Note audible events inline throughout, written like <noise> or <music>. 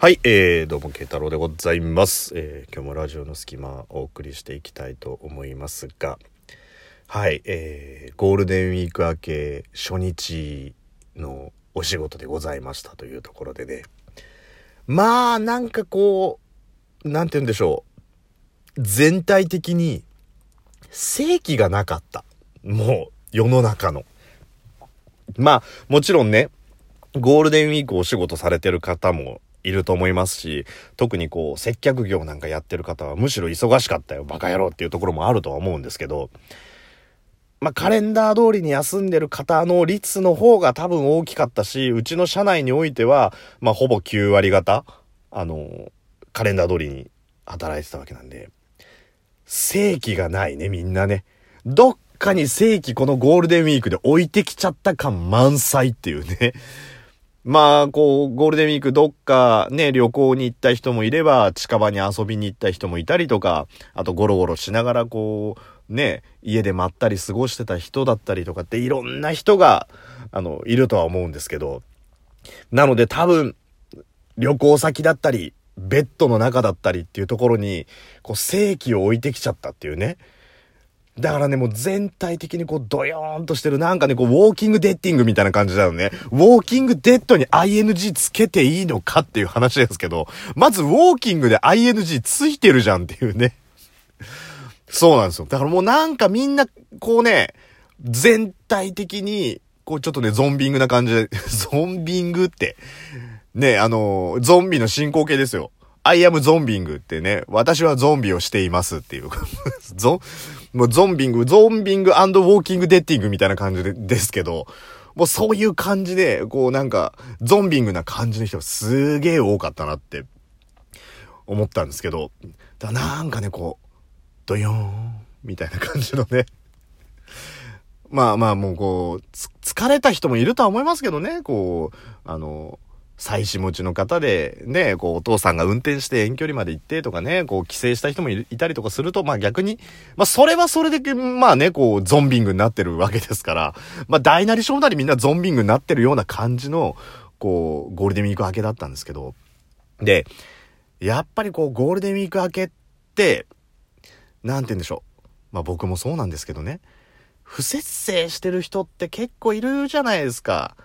はい、えー、どうも、慶太郎でございます。えー、今日もラジオの隙間お送りしていきたいと思いますが、はい、えー、ゴールデンウィーク明け初日のお仕事でございましたというところでね、まあ、なんかこう、なんて言うんでしょう、全体的に正気がなかった。もう、世の中の。まあ、もちろんね、ゴールデンウィークお仕事されてる方もいると思いますし、特にこう、接客業なんかやってる方はむしろ忙しかったよ、バカ野郎っていうところもあるとは思うんですけど、まあ、カレンダー通りに休んでる方の率の方が多分大きかったし、うちの社内においては、まあ、ほぼ9割方、あの、カレンダー通りに働いてたわけなんで、正規がないね、みんなね。どっかに正規このゴールデンウィークで置いてきちゃった感満載っていうね。まあ、こう、ゴールデンウィークどっかね、旅行に行った人もいれば、近場に遊びに行った人もいたりとか、あとゴロゴロしながらこう、ね、家でまったり過ごしてた人だったりとかっていろんな人が、あの、いるとは思うんですけど、なので多分、旅行先だったり、ベッドの中だったりっていうところに、こう、正規を置いてきちゃったっていうね。だからね、もう全体的にこう、ドヨーンとしてる、なんかね、こう、ウォーキングデッティングみたいな感じだよね。ウォーキングデッドに ing つけていいのかっていう話ですけど、まずウォーキングで ing ついてるじゃんっていうね。そうなんですよ。だからもうなんかみんな、こうね、全体的に、こうちょっとね、ゾンビングな感じで、<laughs> ゾンビングって、ね、あの、ゾンビの進行形ですよ。I am ゾンビングってね、私はゾンビをしていますっていう。<laughs> ゾンもうゾンビング、ゾンビングウォーキングデッティングみたいな感じでですけど、もうそういう感じで、こうなんか、ゾンビングな感じの人がすげえ多かったなって思ったんですけど、だなんかね、こう、ドヨーンみたいな感じのね。まあまあもうこう、疲れた人もいるとは思いますけどね、こう、あの、妻子持ちの方で、ね、こう、お父さんが運転して遠距離まで行ってとかね、こう、帰省した人もいたりとかすると、まあ逆に、まあそれはそれで、まあね、こう、ゾンビングになってるわけですから、まあ大なり小なりみんなゾンビングになってるような感じの、こう、ゴールデンウィーク明けだったんですけど、で、やっぱりこう、ゴールデンウィーク明けって、なんて言うんでしょう。まあ僕もそうなんですけどね、不節制してる人って結構いるじゃないですか。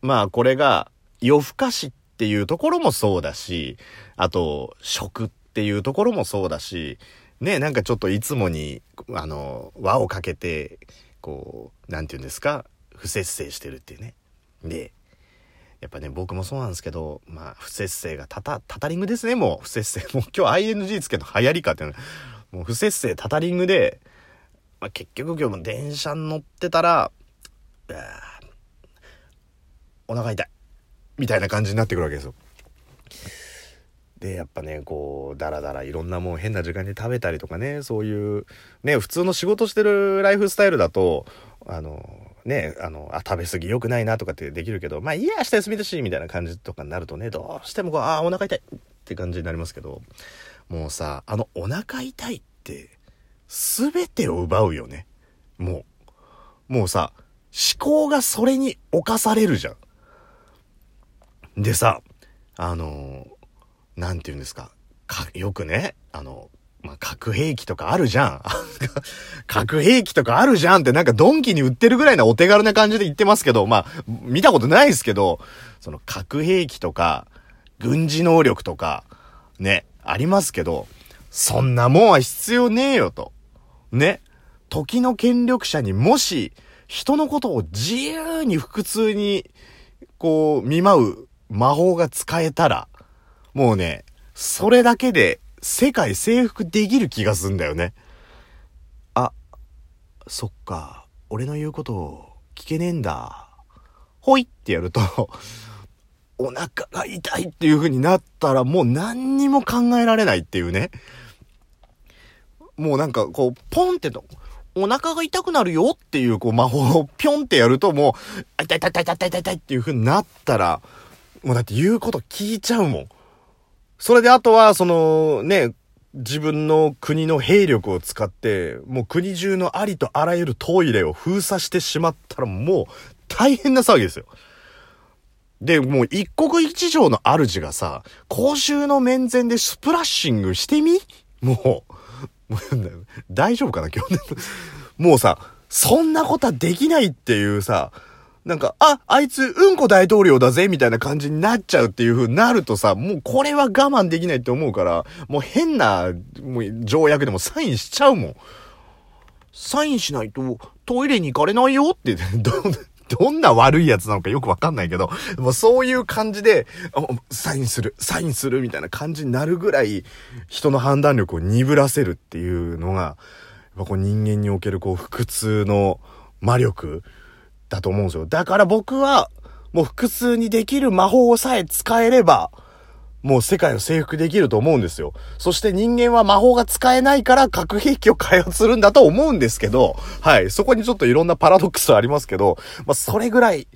まあこれが、夜更かしっていうところもそうだし、あと、食っていうところもそうだし、ね、なんかちょっといつもに、あの、輪をかけて、こう、なんて言うんですか、不節制してるっていうね。で、やっぱね、僕もそうなんですけど、まあ、不節制がたた、たたリングですね、もう、不節制。<laughs> もう今日 ING つけるの流行りかっていうの。もう不節制、たたリングで、まあ、結局今日も電車に乗ってたら、お腹痛い。みたいな感じになってくるわけですよ。で、やっぱね、こう、だらだらいろんなもん変な時間に食べたりとかね、そういう、ね、普通の仕事してるライフスタイルだと、あの、ね、あの、あ、食べ過ぎ良くないなとかってできるけど、まあ、いいや、明日休みだし、みたいな感じとかになるとね、どうしてもこう、ああ、お腹痛いって感じになりますけど、もうさ、あの、お腹痛いって、すべてを奪うよね。もう。もうさ、思考がそれに侵されるじゃん。でさ、あのなんて言うんですか。か、よくね、あの、まあ、核兵器とかあるじゃん。<laughs> 核兵器とかあるじゃんってなんかドンキに売ってるぐらいなお手軽な感じで言ってますけど、まあ、見たことないですけど、その核兵器とか、軍事能力とか、ね、ありますけど、そんなもんは必要ねえよと。ね。時の権力者にもし、人のことを自由に腹痛に、こう、見舞う魔法が使えたら、もうね、それだけで世界征服できる気がすんだよね。あ、そっか、俺の言うことを聞けねえんだ。ほいってやると、お腹が痛いっていう風になったらもう何にも考えられないっていうね。もうなんかこう、ポンってと、お腹が痛くなるよっていうこう魔法をぴょんってやるともう、痛い痛い痛い痛い痛い痛いっていう風になったら、もうだって言うこと聞いちゃうもん。それであとは、その、ね、自分の国の兵力を使って、もう国中のありとあらゆるトイレを封鎖してしまったらもう大変な騒ぎですよ。で、もう一国一城の主がさ、公衆の面前でスプラッシングしてみ？もう、もう大丈夫かな今日。ねもうさ、そんなことはできないっていうさ、なんか、あ、あいつ、うんこ大統領だぜ、みたいな感じになっちゃうっていう風になるとさ、もうこれは我慢できないって思うから、もう変な、もう条約でもサインしちゃうもん。サインしないとトイレに行かれないよって、<laughs> ど、どんな悪いやつなのかよくわかんないけど、もうそういう感じで、サインする、サインするみたいな感じになるぐらい、人の判断力を鈍らせるっていうのが、やっぱこう人間におけるこう腹痛の魔力だと思うんですよ。だから僕は、もう腹痛にできる魔法さえ使えれば、もう世界を征服できると思うんですよ。そして人間は魔法が使えないから核兵器を開発するんだと思うんですけど、はい。そこにちょっといろんなパラドックスはありますけど、まあ、それぐらい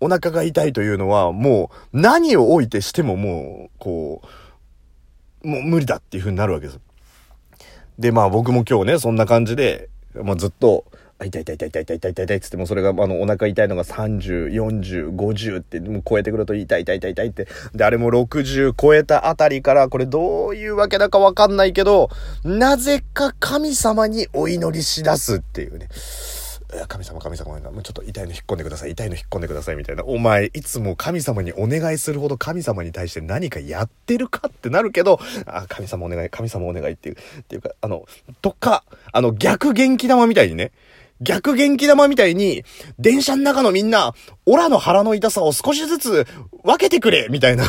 お腹が痛いというのは、もう何を置いてしてももう、こう、もう無理だっていう風になるわけです。で、まあ僕も今日ね、そんな感じで、まあずっと、あ、痛い痛い痛い痛い痛い痛い痛い痛いっつってもそれがあのお腹痛いのが30、40、50ってもう超えてくると痛い痛い痛い痛いって。で、あれも60超えたあたりからこれどういうわけだかわかんないけど、なぜか神様にお祈りしだすっていうね。神様神様もうちょっと痛いの引っ込んでください痛いの引っ込んでくださいみたいなお前いつも神様にお願いするほど神様に対して何かやってるかってなるけどあ神様お願い神様お願いっていうっていうかあのとかあの逆元気玉みたいにね逆元気玉みたいに、電車の中のみんな、オラの腹の痛さを少しずつ分けてくれみたいな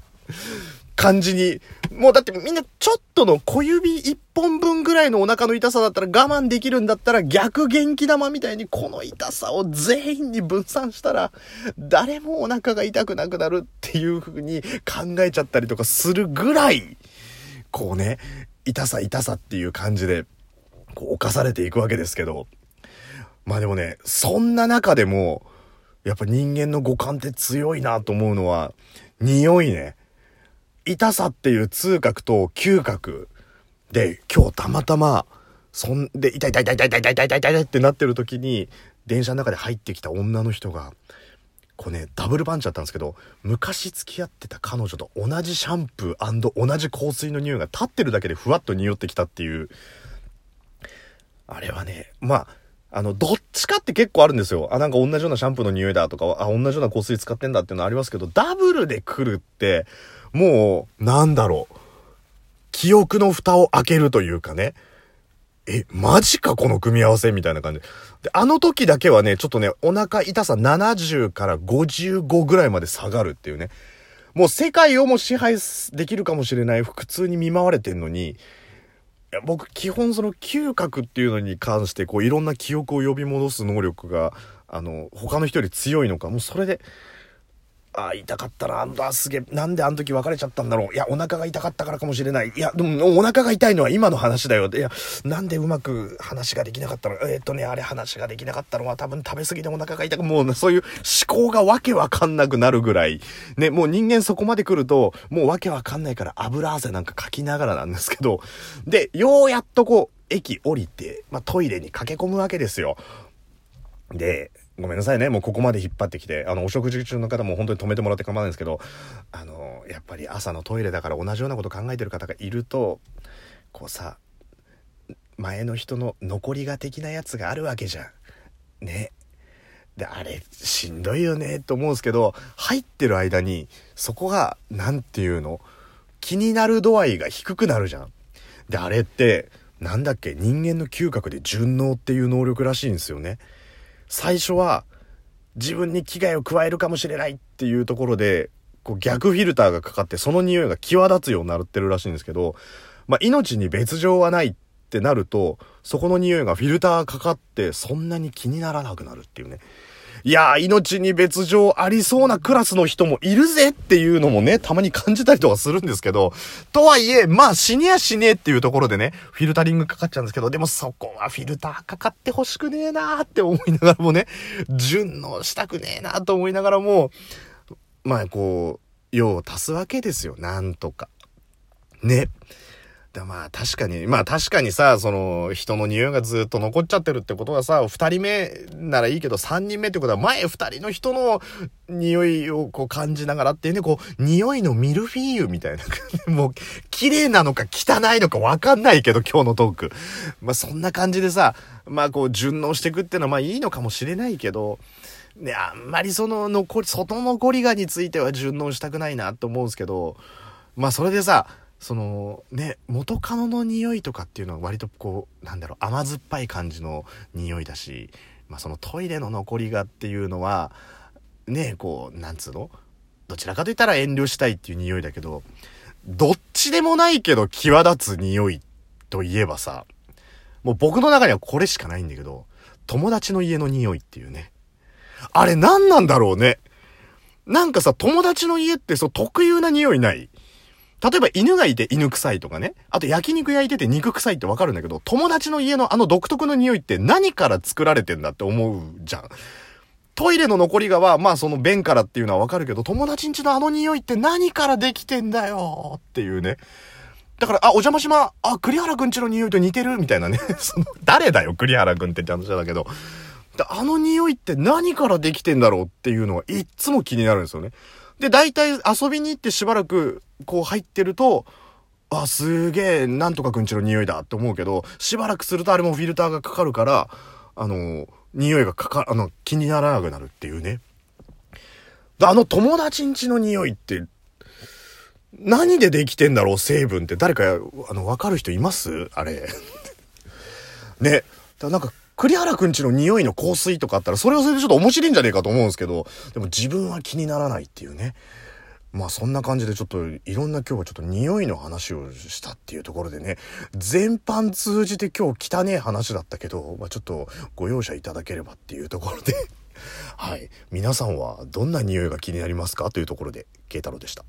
<laughs> 感じに。もうだってみんなちょっとの小指一本分ぐらいのお腹の痛さだったら我慢できるんだったら逆元気玉みたいにこの痛さを全員に分散したら誰もお腹が痛くなくなるっていう風に考えちゃったりとかするぐらいこうね痛さ痛さっていう感じでこう犯されていくわけですけどまあでもね、そんな中でも、やっぱ人間の五感って強いなと思うのは、匂いね。痛さっていう痛覚と嗅覚で、今日たまたま、そんで、痛い痛い痛い痛い痛い痛い痛い痛い痛いってなってる時に、電車の中で入ってきた女の人が、こうね、ダブルパンチだったんですけど、昔付き合ってた彼女と同じシャンプー同じ香水の匂いが立ってるだけでふわっと匂ってきたっていう、あれはね、まあ、あの、どっちかって結構あるんですよ。あ、なんか同じようなシャンプーの匂いだとか、あ、同じような香水使ってんだっていうのありますけど、ダブルで来るって、もう、なんだろう。記憶の蓋を開けるというかね。え、マジかこの組み合わせみたいな感じ。で、あの時だけはね、ちょっとね、お腹痛さ70から55ぐらいまで下がるっていうね。もう世界をも支配できるかもしれない腹痛に見舞われてんのに、僕基本その嗅覚っていうのに関してこういろんな記憶を呼び戻す能力があの他の人より強いのかもうそれでああ痛かったな。あすげえ。なんであの時別れちゃったんだろう。いやお腹が痛かったからかもしれない。いやでもお腹が痛いのは今の話だよ。いやなんでうまく話ができなかったの？えー、っとねあれ話ができなかったのは多分食べ過ぎでお腹が痛くもうそういう思考がわけわかんなくなるぐらい。ねもう人間そこまで来るともうわけわかんないから油汗なんかかきながらなんですけど。でようやっとこう駅降りて、まあ、トイレに駆け込むわけですよ。でごめんなさいね。もうここまで引っ張ってきて、あの、お食事中の方も本当に止めてもらって構わないんですけど、あの、やっぱり朝のトイレだから同じようなこと考えてる方がいると、こうさ、前の人の残りが的なやつがあるわけじゃん。ね。で、あれ、しんどいよね、と思うんですけど、入ってる間に、そこが、なんていうの？気になる度合いが低くなるじゃん。で、あれって、なんだっけ？人間の嗅覚で順応っていう能力らしいんですよね。最初は自分に危害を加えるかもしれないっていうところで、こう逆フィルターがかかってその匂いが際立つようになってるらしいんですけど、まあ、命に別状はないってなると、そこの匂いがフィルターかかってそんなに気にならなくなるっていうね。いやー、命に別状ありそうなクラスの人もいるぜっていうのもね、たまに感じたりとかするんですけど、とはいえ、まあ死にやしねっていうところでね、フィルタリングかかっちゃうんですけど、でもそこはフィルターかかってほしくねえなーって思いながらもね、順応したくねえなーと思いながらも、まあこう、用を足すわけですよ、なんとか。ね。でまあ確かに、まあ確かにさ、その人の匂いがずっと残っちゃってるってことはさ、二人目ならいいけど三人目ってことは前二人の人の匂いをこう感じながらっていうね、こう、匂いのミルフィーユみたいな。<laughs> もう、綺麗なのか汚いのかわかんないけど今日のトーク。まあそんな感じでさ、まあこう順応していくっていうのはまあいいのかもしれないけど、ね、あんまりその残り、外残りがについては順応したくないなと思うんですけど、まあそれでさ、そのね元カノの匂いとかっていうのは割とこうなんだろう甘酸っぱい感じの匂いだし、まあ、そのトイレの残りがっていうのはねこうなんつうの？どちらかといったら遠慮したいっていう匂いだけどどっちでもないけど際立つ匂いといえばさもう僕の中にはこれしかないんだけど友達の家の匂いっていうね。あれ何なんだろうね。なんかさ友達の家ってそう特有な匂いない？例えば犬がいて犬臭いとかね。あと焼肉焼いてて肉臭いってわかるんだけど、友達の家のあの独特の匂いって何から作られてんだって思うじゃん。トイレの残りがは、まあその便からっていうのはわかるけど、友達ん家のあの匂いって何からできてんだよっていうね。だから、あ、お邪魔しま、あ、栗原くんちの匂いと似てるみたいなね。<laughs> その、誰だよ、栗原くんってって話だけど。あの匂いって何からできてんだろうっていうのはいっつも気になるんですよね。で、大体遊びに行ってしばらくこう入ってると、あ、すげえ、なんとかくんちの匂いだって思うけど、しばらくするとあれもフィルターがかかるから、あの、匂いがかか、あの、気にならなくなるっていうね。あの友達んちの匂いって、何でできてんだろう成分って誰か、あの、わかる人います？あれ。<laughs> ね。なんか、栗原くんちの匂いの香水とかあったら、それはそれでちょっと面白いんじゃねえかと思うんですけど、でも自分は気にならないっていうね。まあそんな感じでちょっといろんな今日はちょっと匂いの話をしたっていうところでね、全般通じて今日汚ねえ話だったけど、まあちょっとご容赦いただければっていうところで <laughs> はい。皆さんはどんな匂いが気になりますか？というところで、慶太郎でした。